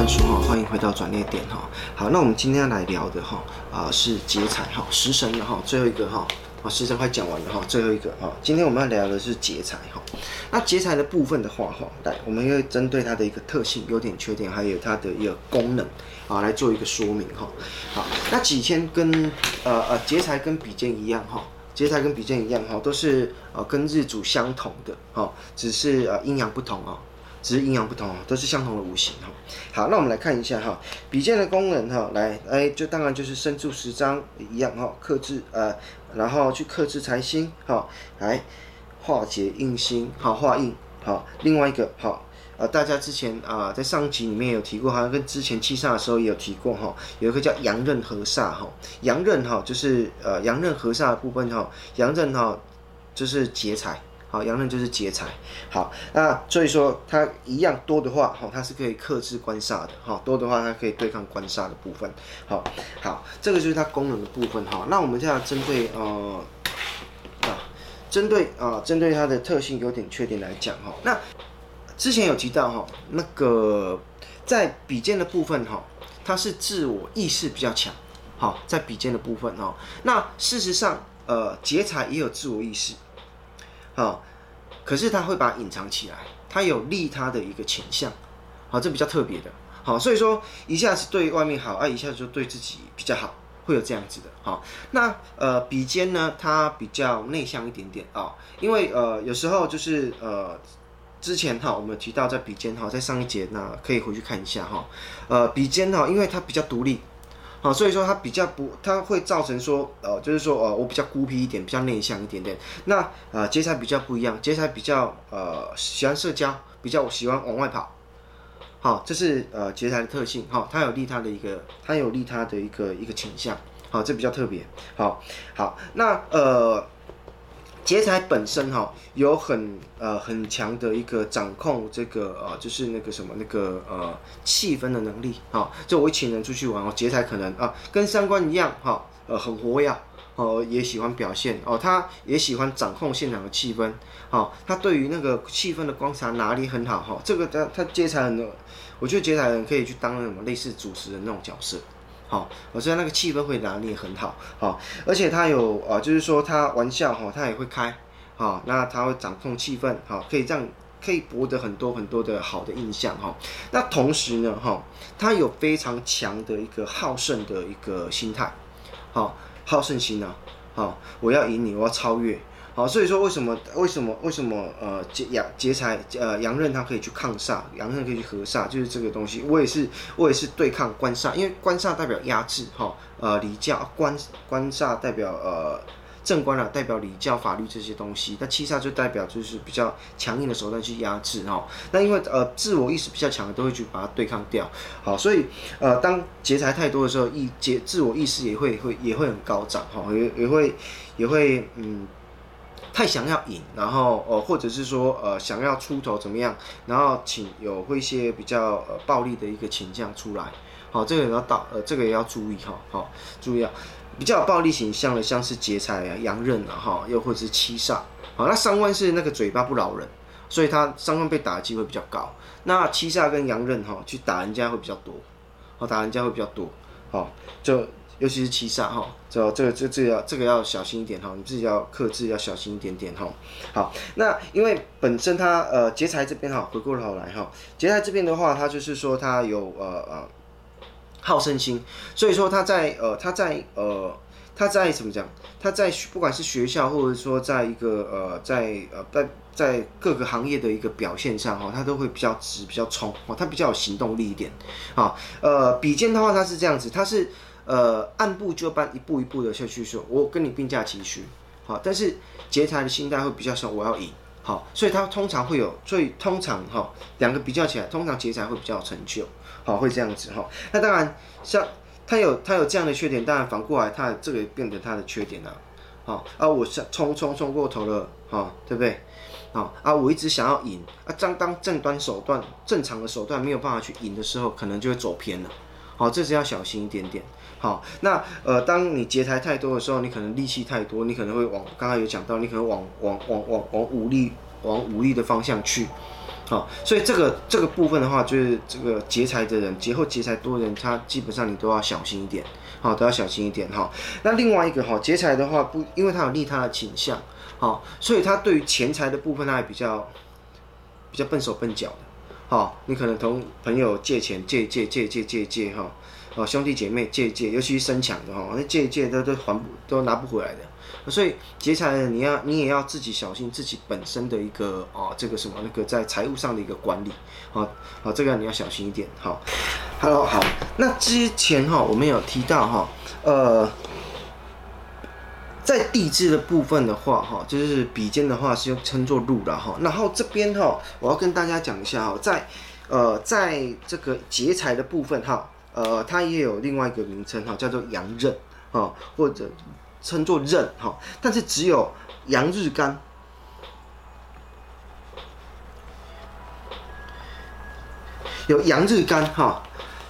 万书哈，欢迎回到转捩点哈。好，那我们今天要来聊的哈啊是劫财哈，食神的哈，最后一个哈啊，食神快讲完了哈，最后一个哈，今天我们要聊的是劫财哈。那劫财的部分的话哈，来，我们要针对它的一个特性、优点、缺点，还有它的一个功能啊，来做一个说明哈。好，那己牵跟呃呃劫财跟比肩一样哈，劫财跟比肩一样哈，都是呃跟日主相同的哈，只是呃阴阳不同啊。只是阴阳不同哦，都是相同的五行哈。好，那我们来看一下哈，比肩的功能哈，来，哎，就当然就是身助十章一样哈，克制呃，然后去克制财星哈，来化解印星，好化印好。另外一个好，呃，大家之前啊、在上集里面有提过，好像跟之前七煞的时候也有提过哈，有一个叫阳刃合煞哈，阳刃哈就是呃阳刃合煞的部分哈，阳刃哈就是劫财。好，阳刃就是劫财。好，那所以说它一样多的话，好，它是可以克制官煞的。好，多的话它可以对抗官煞的部分。好，好，这个就是它功能的部分。哈，那我们现在针对呃啊，针对啊，针对它的特性、优点、缺点来讲哈。那之前有提到哈，那个在比肩的部分哈，它是自我意识比较强。好，在比肩的部分哈，那事实上呃，劫财也有自我意识。啊，可是他会把它隐藏起来，他有利他的一个倾向，好，这比较特别的，好，所以说一下子对外面好，啊，一下子就对自己比较好，会有这样子的，好，那呃比肩呢，它比较内向一点点啊、因为呃有时候就是呃之前哈，我们提到在比肩哈，在上一节那可以回去看一下哈，呃比肩哈，因为它比较独立。啊，所以说他比较不，他会造成说，呃，就是说，呃，我比较孤僻一点，比较内向一点点。那呃，劫财比较不一样，劫财比较呃喜欢社交，比较喜欢往外跑。好，这是呃劫财的特性。好，它有利他的一个，它有利他的一个一个倾向。好，这比较特别。好，好，那呃。劫财本身哈有很呃很强的一个掌控这个呃就是那个什么那个呃气氛的能力哈，就我一群人出去玩哦，劫财可能啊跟三观一样哈，呃很活跃哦，也喜欢表现哦，他也喜欢掌控现场的气氛，好，他对于那个气氛的观察拿捏很好哈，这个他他劫财人，我觉得劫财人可以去当那种类似主持人那种角色。好，我知道那个气氛会拿捏很好，好，而且他有啊，就是说他玩笑哈，他也会开，好，那他会掌控气氛，好，可以让可以博得很多很多的好的印象哈。那同时呢，哈，他有非常强的一个好胜的一个心态，好，好胜心呢，好，我要赢你，我要超越。好，所以说为什么为什么为什么呃劫劫财呃阳刃它可以去抗煞，阳刃可以去合煞，就是这个东西。我也是我也是对抗官煞，因为官煞代表压制哈，呃礼教官官煞代表呃正官啊，代表礼教法律这些东西。那七煞就代表就是比较强硬的手段去压制哈。那因为呃自我意识比较强的都会去把它对抗掉。好，所以呃当劫财太多的时候，意劫自我意识也会会也会很高涨哈，也也会也会嗯。太想要赢，然后呃，或者是说呃，想要出头怎么样，然后请有会一些比较呃暴力的一个倾向出来，好，这个也要到呃，这个也要注意哈，好，注意啊，比较暴力倾向的，像是劫财啊、阳刃啊，哈，又或者是七煞，好，那伤官是那个嘴巴不饶人，所以他伤官被打的机会比较高，那七煞跟阳刃哈，去打人家会比较多，好，打人家会比较多，好，就。尤其是七煞哈，这这个这这个要这个要小心一点哈，你自己要克制，要小心一点点哈。好，那因为本身它呃劫财这边哈，回过头来哈，劫财这边的话，它就是说它有呃呃好胜心，所以说它在呃它在呃它在怎么讲？它在不管是学校或者说在一个呃在呃在在各个行业的一个表现上哈，它都会比较直，比较冲哦，它比较有行动力一点。好，呃比肩的话，它是这样子，它是。呃，按部就班，一步一步的下去说，我跟你并驾齐驱，好，但是劫财的心态会比较少我要赢，好，所以他通常会有，所以通常哈，两个比较起来，通常劫财会比较有成就，好，会这样子哈。那当然，像他有他有这样的缺点，当然反过来，他这个变得他的缺点了，好啊，我是冲冲冲过头了，哈，对不对？好啊，我一直想要赢啊，当当正端手段正常的手段没有办法去赢的时候，可能就会走偏了，好，这是要小心一点点。好，那呃，当你劫财太多的时候，你可能力气太多，你可能会往刚刚有讲到，你可能往往往往往武力往武力的方向去，好，所以这个这个部分的话，就是这个劫财的人，劫后劫财多人，他基本上你都要小心一点，好，都要小心一点哈。那另外一个哈，劫财的话不，因为他有利他的倾向，好，所以他对于钱财的部分，他也比较比较笨手笨脚的，好，你可能同朋友借钱，借借借借借借哈，哦，兄弟姐妹借借，尤其是生强的哈，那借借都都还不都拿不回来的。所以劫财的你要你也要自己小心自己本身的一个哦，这个什么那个在财务上的一个管理，好，好，这个你要小心一点，好，Hello，好，那之前哈我们有提到哈，呃，在地支的部分的话哈，就是比肩的话是用称作禄的哈，然后这边哈我要跟大家讲一下哈，在呃在这个劫财的部分哈，呃它也有另外一个名称哈，叫做阳刃啊或者。称作刃哈，但是只有阳日干，有阳日干哈，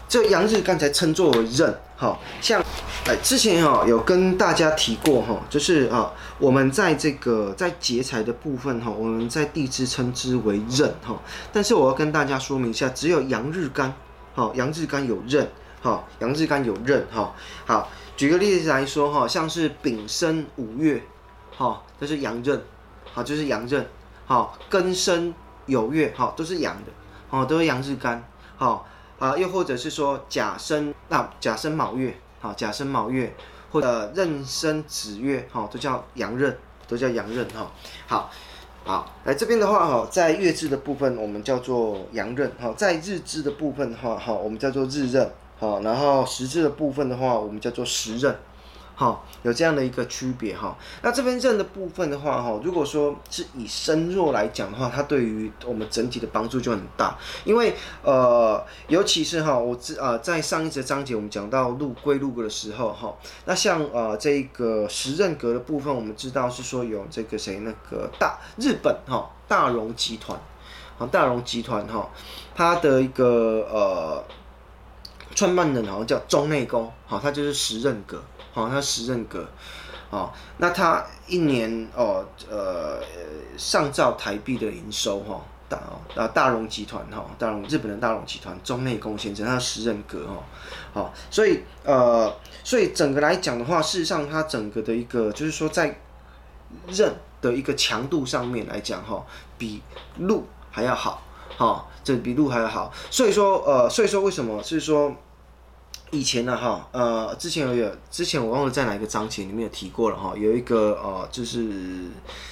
这阳日干才称作刃。好。像哎，之前哈有跟大家提过哈，就是啊，我们在这个在劫财的部分哈，我们在地支称之为刃哈。但是我要跟大家说明一下，只有阳日干，好，阳日干有刃，好，阳日干有刃哈，好。举个例子来说，哈，像是丙申五月，哈，这是阳刃，好，就是阳刃，好，庚申酉月，好，都是阳的，好，都是阳日干，好，啊，又或者是说甲申，那甲申卯月，好，甲申卯月，或者壬申子月，好，都叫阳刃，都叫阳刃，哈，好，好，来这边的话，哈，在月支的部分，我们叫做阳刃，哈，在日支的部分的话，哈，我们叫做日刃。好，然后时支的部分的话，我们叫做时刃，好，有这样的一个区别哈。那这边认的部分的话，哈，如果说是以身弱来讲的话，它对于我们整体的帮助就很大，因为呃，尤其是哈，我之呃在上一节章节我们讲到禄归禄的时候哈，那像呃这个时刃格的部分，我们知道是说有这个谁那个大日本哈大荣集团，啊大荣集团哈，它的一个呃。创办人好像叫中内功，好，他就是时刃阁，好，他时刃阁，好，那他一年哦，呃，上兆台币的营收哈，大啊大荣集团哈，大荣日本的大荣集团中内功先生，他时刃阁哈，好，所以呃，所以整个来讲的话，事实上他整个的一个就是说在刃的一个强度上面来讲哈，比路还要好。好，这比路还要好，所以说，呃，所以说为什么？是说以前呢，哈，呃，之前有有，之前我忘了在哪一个章节里面有提过了哈，有一个呃，就是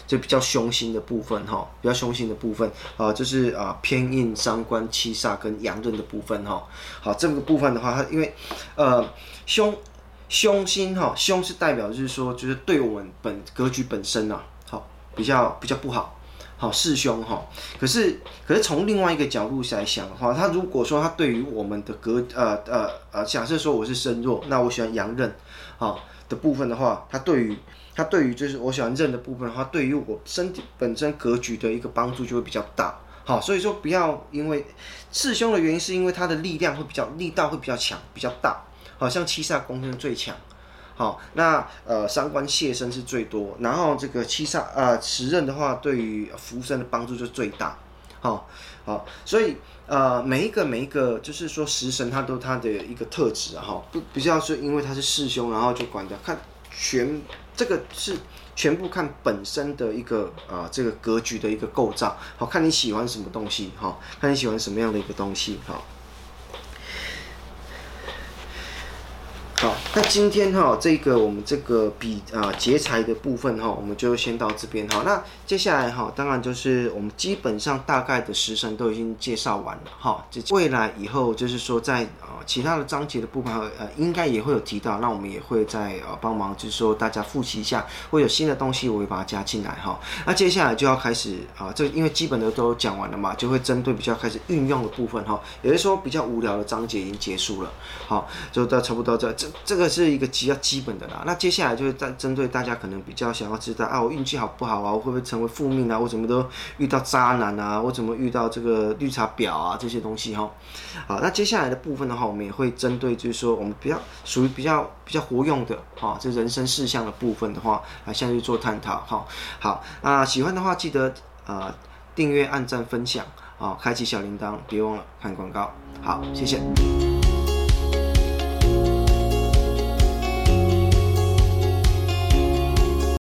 就比较凶星的部分哈，比较凶星的部分啊，就是啊偏印伤官七煞跟阳刃的部分哈。好，这个部分的话，它因为呃凶凶星哈，凶是代表就是说，就是对我们本格局本身啊，好比较比较不好。好，势凶哈，可是可是从另外一个角度来想的话，他如果说他对于我们的格呃呃呃，假设说我是身弱，那我喜欢阳刃，好的部分的话，他对于他对于就是我喜欢刃的部分的话，对于我身体本身格局的一个帮助就会比较大。好，所以说不要因为势凶的原因，是因为他的力量会比较力道会比较强，比较大，好像七煞宫身最强。好，那呃，三官泄身是最多，然后这个七煞呃时刃的话，对于福身的帮助就最大。好，好，所以呃，每一个每一个就是说食神，它都它的一个特质哈，不比较是因为它是势凶，然后就管掉，看全这个是全部看本身的一个啊、呃、这个格局的一个构造，好，看你喜欢什么东西哈，看你喜欢什么样的一个东西哈。好，那今天哈，这个我们这个比啊劫财的部分哈，我们就先到这边哈。那接下来哈，当然就是我们基本上大概的时辰都已经介绍完了哈。这未来以后就是说在啊其他的章节的部分呃应该也会有提到，那我们也会再呃帮忙，就是说大家复习一下，会有新的东西我会把它加进来哈。那接下来就要开始啊，这因为基本的都讲完了嘛，就会针对比较开始运用的部分哈。也就是说比较无聊的章节已经结束了，好，就到差不多到这这。这个是一个比较基本的啦，那接下来就是在针对大家可能比较想要知道啊，我运气好不好啊？我会不会成为负命啊？我怎么都遇到渣男啊？我怎么遇到这个绿茶婊啊？这些东西哈，好，那接下来的部分的话，我们也会针对就是说我们比较属于比较比较活用的啊，这人生事项的部分的话，来下去做探讨哈。好，啊，喜欢的话记得啊订阅、按赞、分享。啊，开启小铃铛，别忘了看广告。好，谢谢。